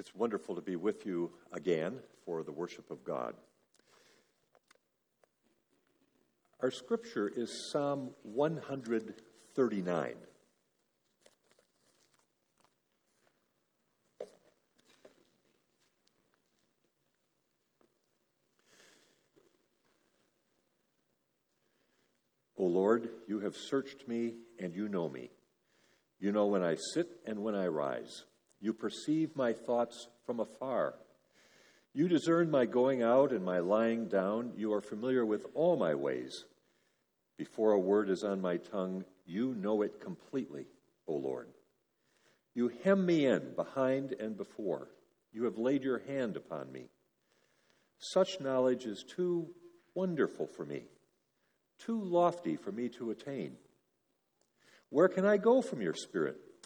It's wonderful to be with you again for the worship of God. Our scripture is Psalm 139. O Lord, you have searched me and you know me. You know when I sit and when I rise. You perceive my thoughts from afar. You discern my going out and my lying down. You are familiar with all my ways. Before a word is on my tongue, you know it completely, O Lord. You hem me in behind and before. You have laid your hand upon me. Such knowledge is too wonderful for me, too lofty for me to attain. Where can I go from your spirit?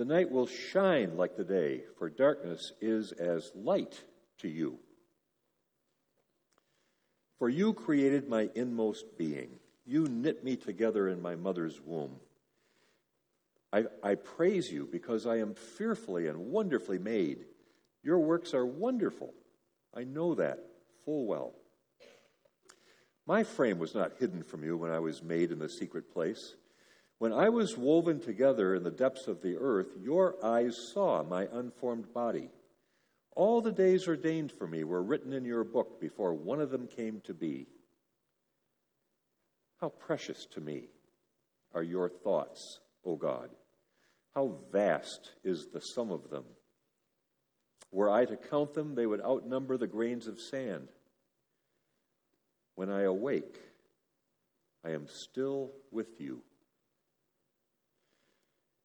The night will shine like the day, for darkness is as light to you. For you created my inmost being. You knit me together in my mother's womb. I, I, praise you because I am fearfully and wonderfully made. Your works are wonderful. I know that full well. My frame was not hidden from you when I was made in the secret place when I was woven together in the depths of the earth, your eyes saw my unformed body. All the days ordained for me were written in your book before one of them came to be. How precious to me are your thoughts, O God. How vast is the sum of them. Were I to count them, they would outnumber the grains of sand. When I awake, I am still with you.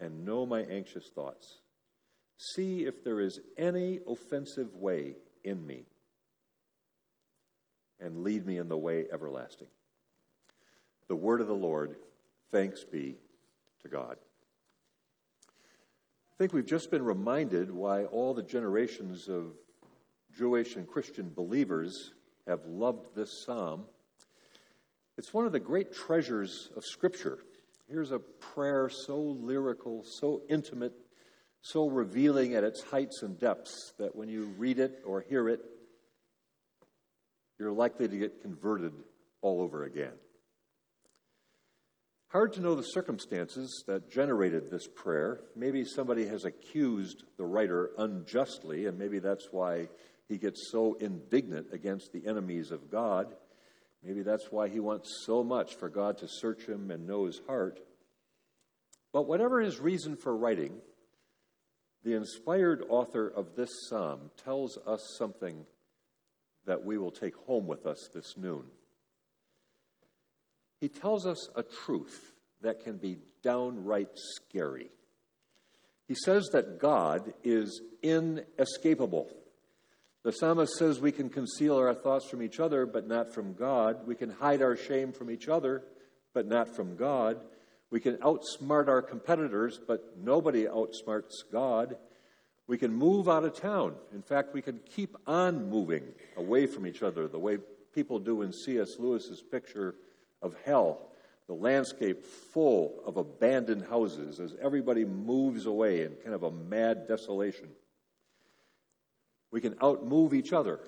and know my anxious thoughts. See if there is any offensive way in me, and lead me in the way everlasting. The word of the Lord, thanks be to God. I think we've just been reminded why all the generations of Jewish and Christian believers have loved this psalm. It's one of the great treasures of Scripture. Here's a prayer so lyrical, so intimate, so revealing at its heights and depths that when you read it or hear it, you're likely to get converted all over again. Hard to know the circumstances that generated this prayer. Maybe somebody has accused the writer unjustly, and maybe that's why he gets so indignant against the enemies of God. Maybe that's why he wants so much for God to search him and know his heart. But whatever his reason for writing, the inspired author of this psalm tells us something that we will take home with us this noon. He tells us a truth that can be downright scary. He says that God is inescapable. The psalmist says we can conceal our thoughts from each other, but not from God. We can hide our shame from each other, but not from God. We can outsmart our competitors, but nobody outsmarts God. We can move out of town. In fact, we can keep on moving away from each other, the way people do in C.S. Lewis's picture of hell, the landscape full of abandoned houses as everybody moves away in kind of a mad desolation. We can outmove each other,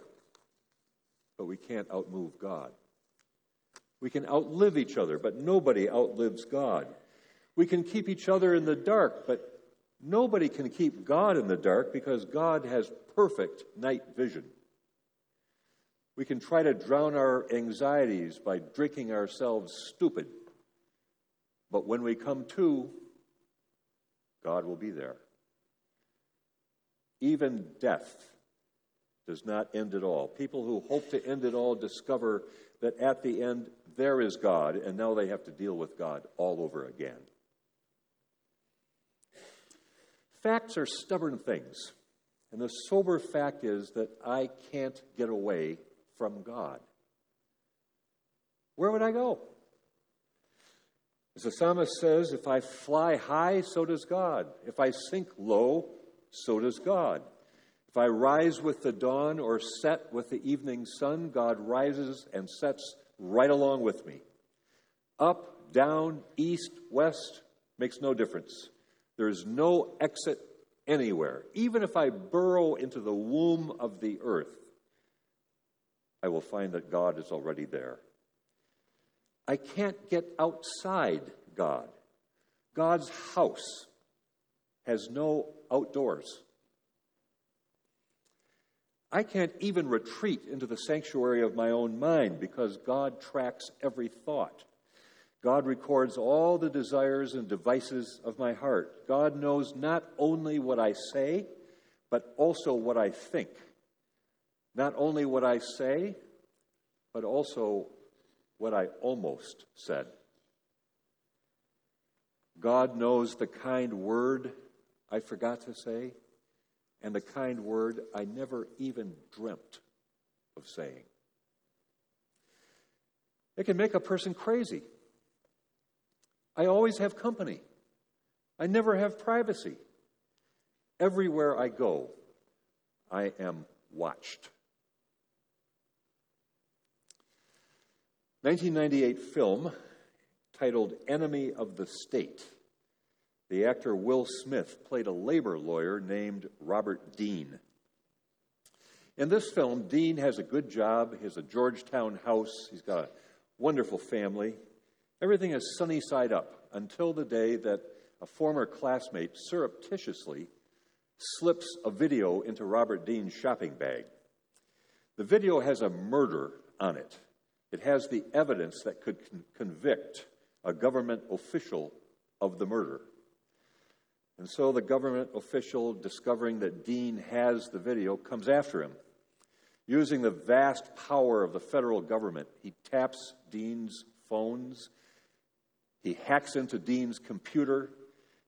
but we can't outmove God. We can outlive each other, but nobody outlives God. We can keep each other in the dark, but nobody can keep God in the dark because God has perfect night vision. We can try to drown our anxieties by drinking ourselves stupid. But when we come to, God will be there. Even death does not end it all. People who hope to end it all discover that at the end there is God, and now they have to deal with God all over again. Facts are stubborn things, and the sober fact is that I can't get away from God. Where would I go? As the psalmist says, if I fly high, so does God. If I sink low, so does God. If I rise with the dawn or set with the evening sun, God rises and sets right along with me. Up, down, east, west, makes no difference. There is no exit anywhere. Even if I burrow into the womb of the earth, I will find that God is already there. I can't get outside God. God's house has no outdoors. I can't even retreat into the sanctuary of my own mind because God tracks every thought. God records all the desires and devices of my heart. God knows not only what I say, but also what I think. Not only what I say, but also what I almost said. God knows the kind word I forgot to say and the kind word I never even dreamt of saying. It can make a person crazy. I always have company. I never have privacy. Everywhere I go, I am watched. 1998 film titled Enemy of the State. The actor Will Smith played a labor lawyer named Robert Dean. In this film, Dean has a good job. He has a Georgetown house. He's got a wonderful family. Everything is sunny side up until the day that a former classmate surreptitiously slips a video into Robert Dean's shopping bag. The video has a murder on it. It has the evidence that could con- convict a government official of the murder. And so the government official, discovering that Dean has the video, comes after him. Using the vast power of the federal government, he taps Dean's phones, he hacks into Dean's computer,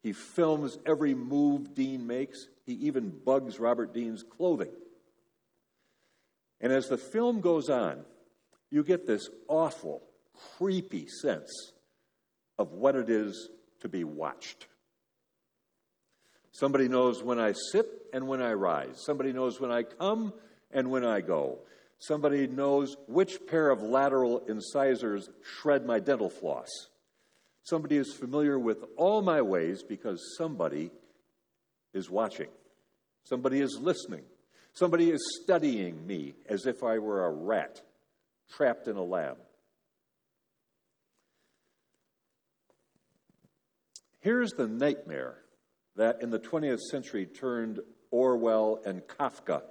he films every move Dean makes, he even bugs Robert Dean's clothing. And as the film goes on, you get this awful, creepy sense of what it is to be watched. Somebody knows when I sit and when I rise. Somebody knows when I come and when I go. Somebody knows which pair of lateral incisors shred my dental floss. Somebody is familiar with all my ways because somebody is watching. Somebody is listening. Somebody is studying me as if I were a rat trapped in a lab. Here's the nightmare that in the 20th century turned Orwell and Kafka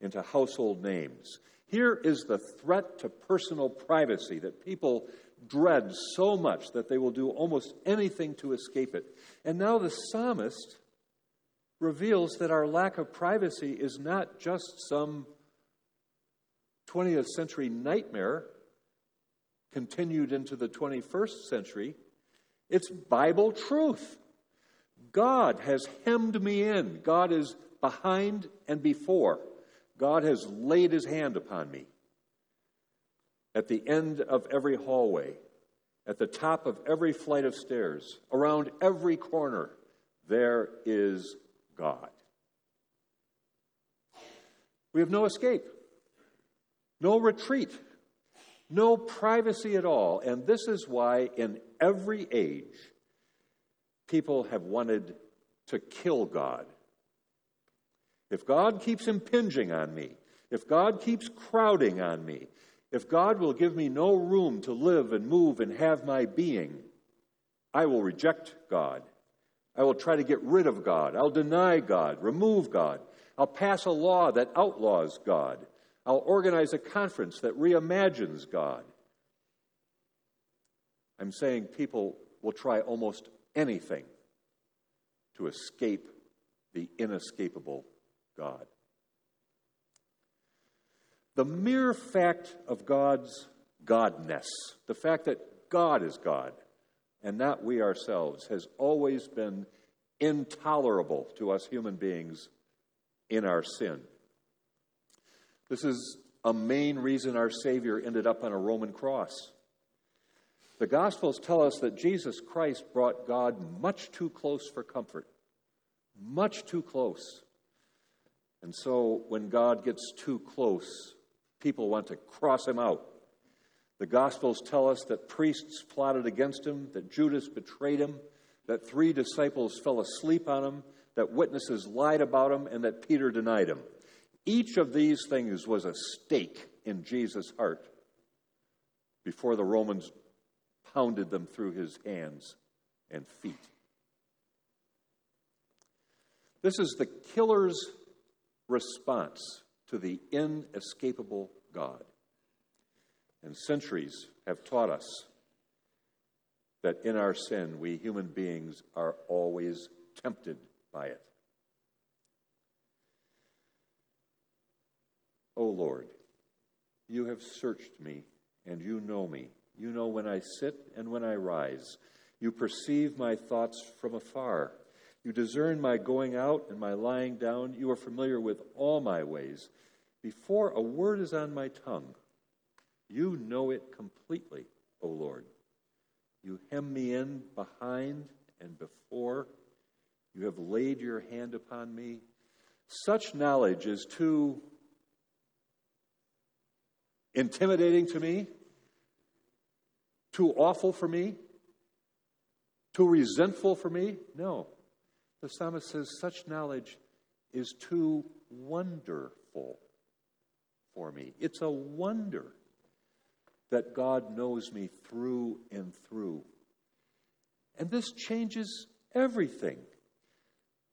into household names. Here is the threat to personal privacy that people dread so much that they will do almost anything to escape it. And now the psalmist reveals that our lack of privacy is not just some 20th century nightmare continued into the 21st century. It's Bible truth. God has hemmed me in. God is behind and before. God has laid his hand upon me. At the end of every hallway, at the top of every flight of stairs, around every corner, there is God. We have no escape no retreat, no privacy at all. And this is why, in every age, people have wanted to kill God. If God keeps impinging on me, if God keeps crowding on me, if God will give me no room to live and move and have my being, I will reject God. I will try to get rid of God. I'll deny God, remove God. I'll pass a law that outlaws God. I'll organize a conference that reimagines God. I'm saying people will try almost anything to escape the inescapable God. The mere fact of God's Godness, the fact that God is God and not we ourselves, has always been intolerable to us human beings in our sin. This is a main reason our Savior ended up on a Roman cross. The Gospels tell us that Jesus Christ brought God much too close for comfort, much too close. And so when God gets too close, people want to cross him out. The Gospels tell us that priests plotted against him, that Judas betrayed him, that three disciples fell asleep on him, that witnesses lied about him, and that Peter denied him. Each of these things was a stake in Jesus' heart before the Romans pounded them through his hands and feet. This is the killer's response to the inescapable God. And centuries have taught us that in our sin, we human beings are always tempted by it. O oh Lord, you have searched me, and you know me. You know when I sit and when I rise. You perceive my thoughts from afar. You discern my going out and my lying down. You are familiar with all my ways. Before a word is on my tongue, you know it completely, O Lord. You hem me in behind and before. You have laid your hand upon me. Such knowledge is too intimidating to me, too awful for me, too resentful for me. No. The psalmist says, such knowledge is too wonderful for me. It's a wonder that God knows me through and through. And this changes everything.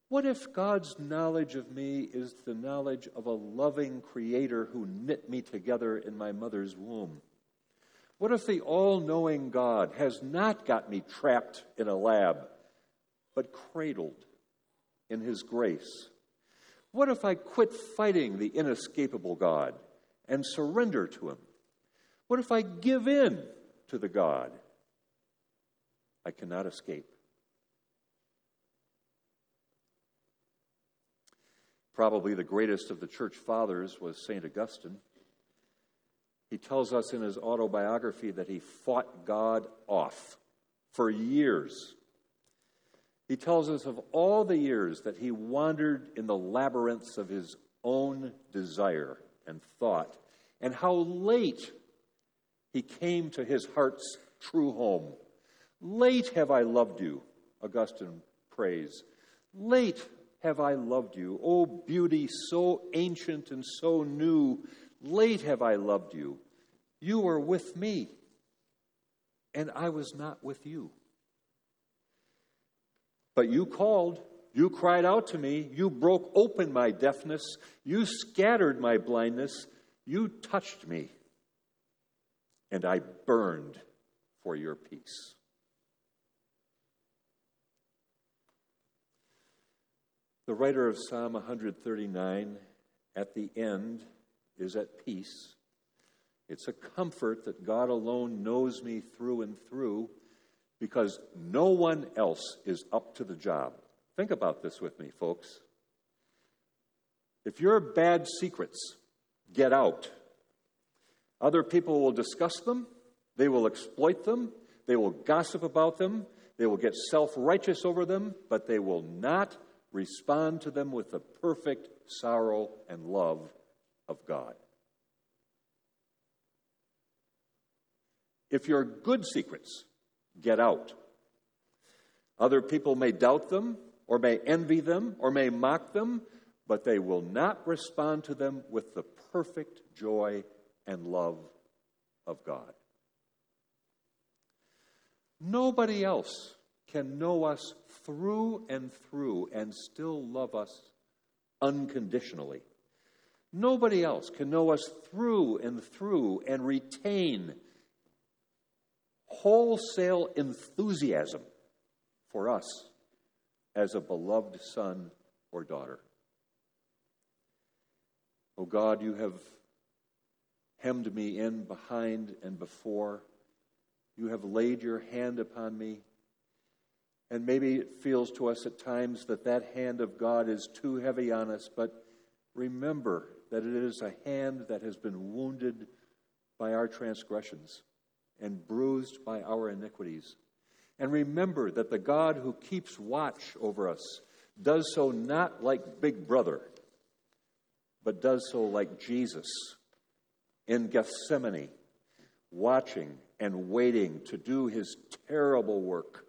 What if God's knowledge of me is the knowledge of a loving Creator who knit me together in my mother's womb? What if the all knowing God has not got me trapped in a lab, but cradled in His grace? What if I quit fighting the inescapable God and surrender to Him? What if I give in to the God I cannot escape? Probably the greatest of the church fathers was St. Augustine. He tells us in his autobiography that he fought God off for years. He tells us of all the years that he wandered in the labyrinths of his own desire and thought, and how late he came to his heart's true home. Late have I loved you, Augustine prays. Late have I loved you, O beauty so ancient and so new. Late have I loved you. You were with me, and I was not with you. But you called, you cried out to me, you broke open my deafness, you scattered my blindness, you touched me and I burned for your peace. The writer of Psalm 139 at the end is at peace. It's a comfort that God alone knows me through and through because no one else is up to the job. Think about this with me, folks. If your bad secrets get out, other people will discuss them, they will exploit them, they will gossip about them, they will get self righteous over them, but they will not respond to them with the perfect sorrow and love of God. If your good secrets get out, other people may doubt them, or may envy them, or may mock them, but they will not respond to them with the perfect joy and love of God. Nobody else can know us through and through and still love us unconditionally. Nobody else can know us through and through and retain wholesale enthusiasm for us as a beloved son or daughter. Oh God, you have hemmed me in behind and before. You have laid your hand upon me. And maybe it feels to us at times that that hand of God is too heavy on us, but remember that it is a hand that has been wounded by our transgressions and bruised by our iniquities. And remember that the God who keeps watch over us does so not like Big Brother, but does so like Jesus in Gethsemane, watching and waiting to do his terrible work,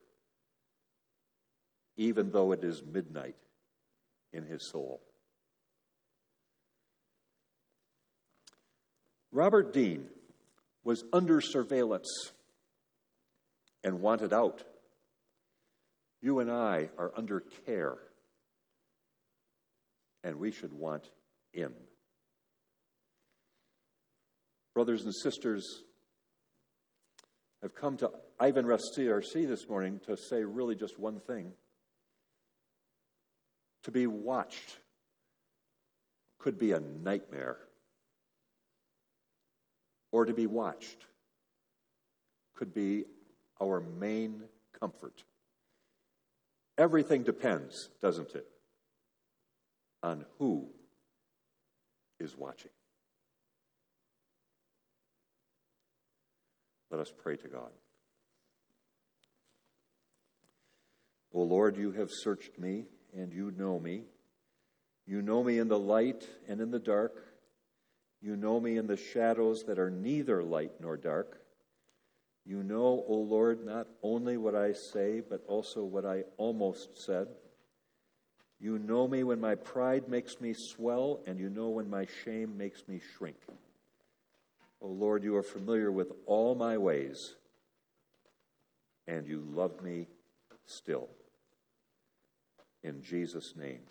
even though it is midnight in his soul. Robert Dean was under surveillance and wanted out. You and I are under care, and we should want in. Brothers and sisters, I've come to Ivan CRC this morning to say really just one thing. To be watched could be a nightmare, or to be watched could be our main comfort. Everything depends, doesn't it, on who is watching. Let us pray to God. O Lord, you have searched me, and you know me. You know me in the light and in the dark. You know me in the shadows that are neither light nor dark. You know, O Lord, not only what I say, but also what I almost said. You know me when my pride makes me swell, and you know when my shame makes me shrink. O Lord, you are familiar with all my ways, and you love me still. In Jesus' name.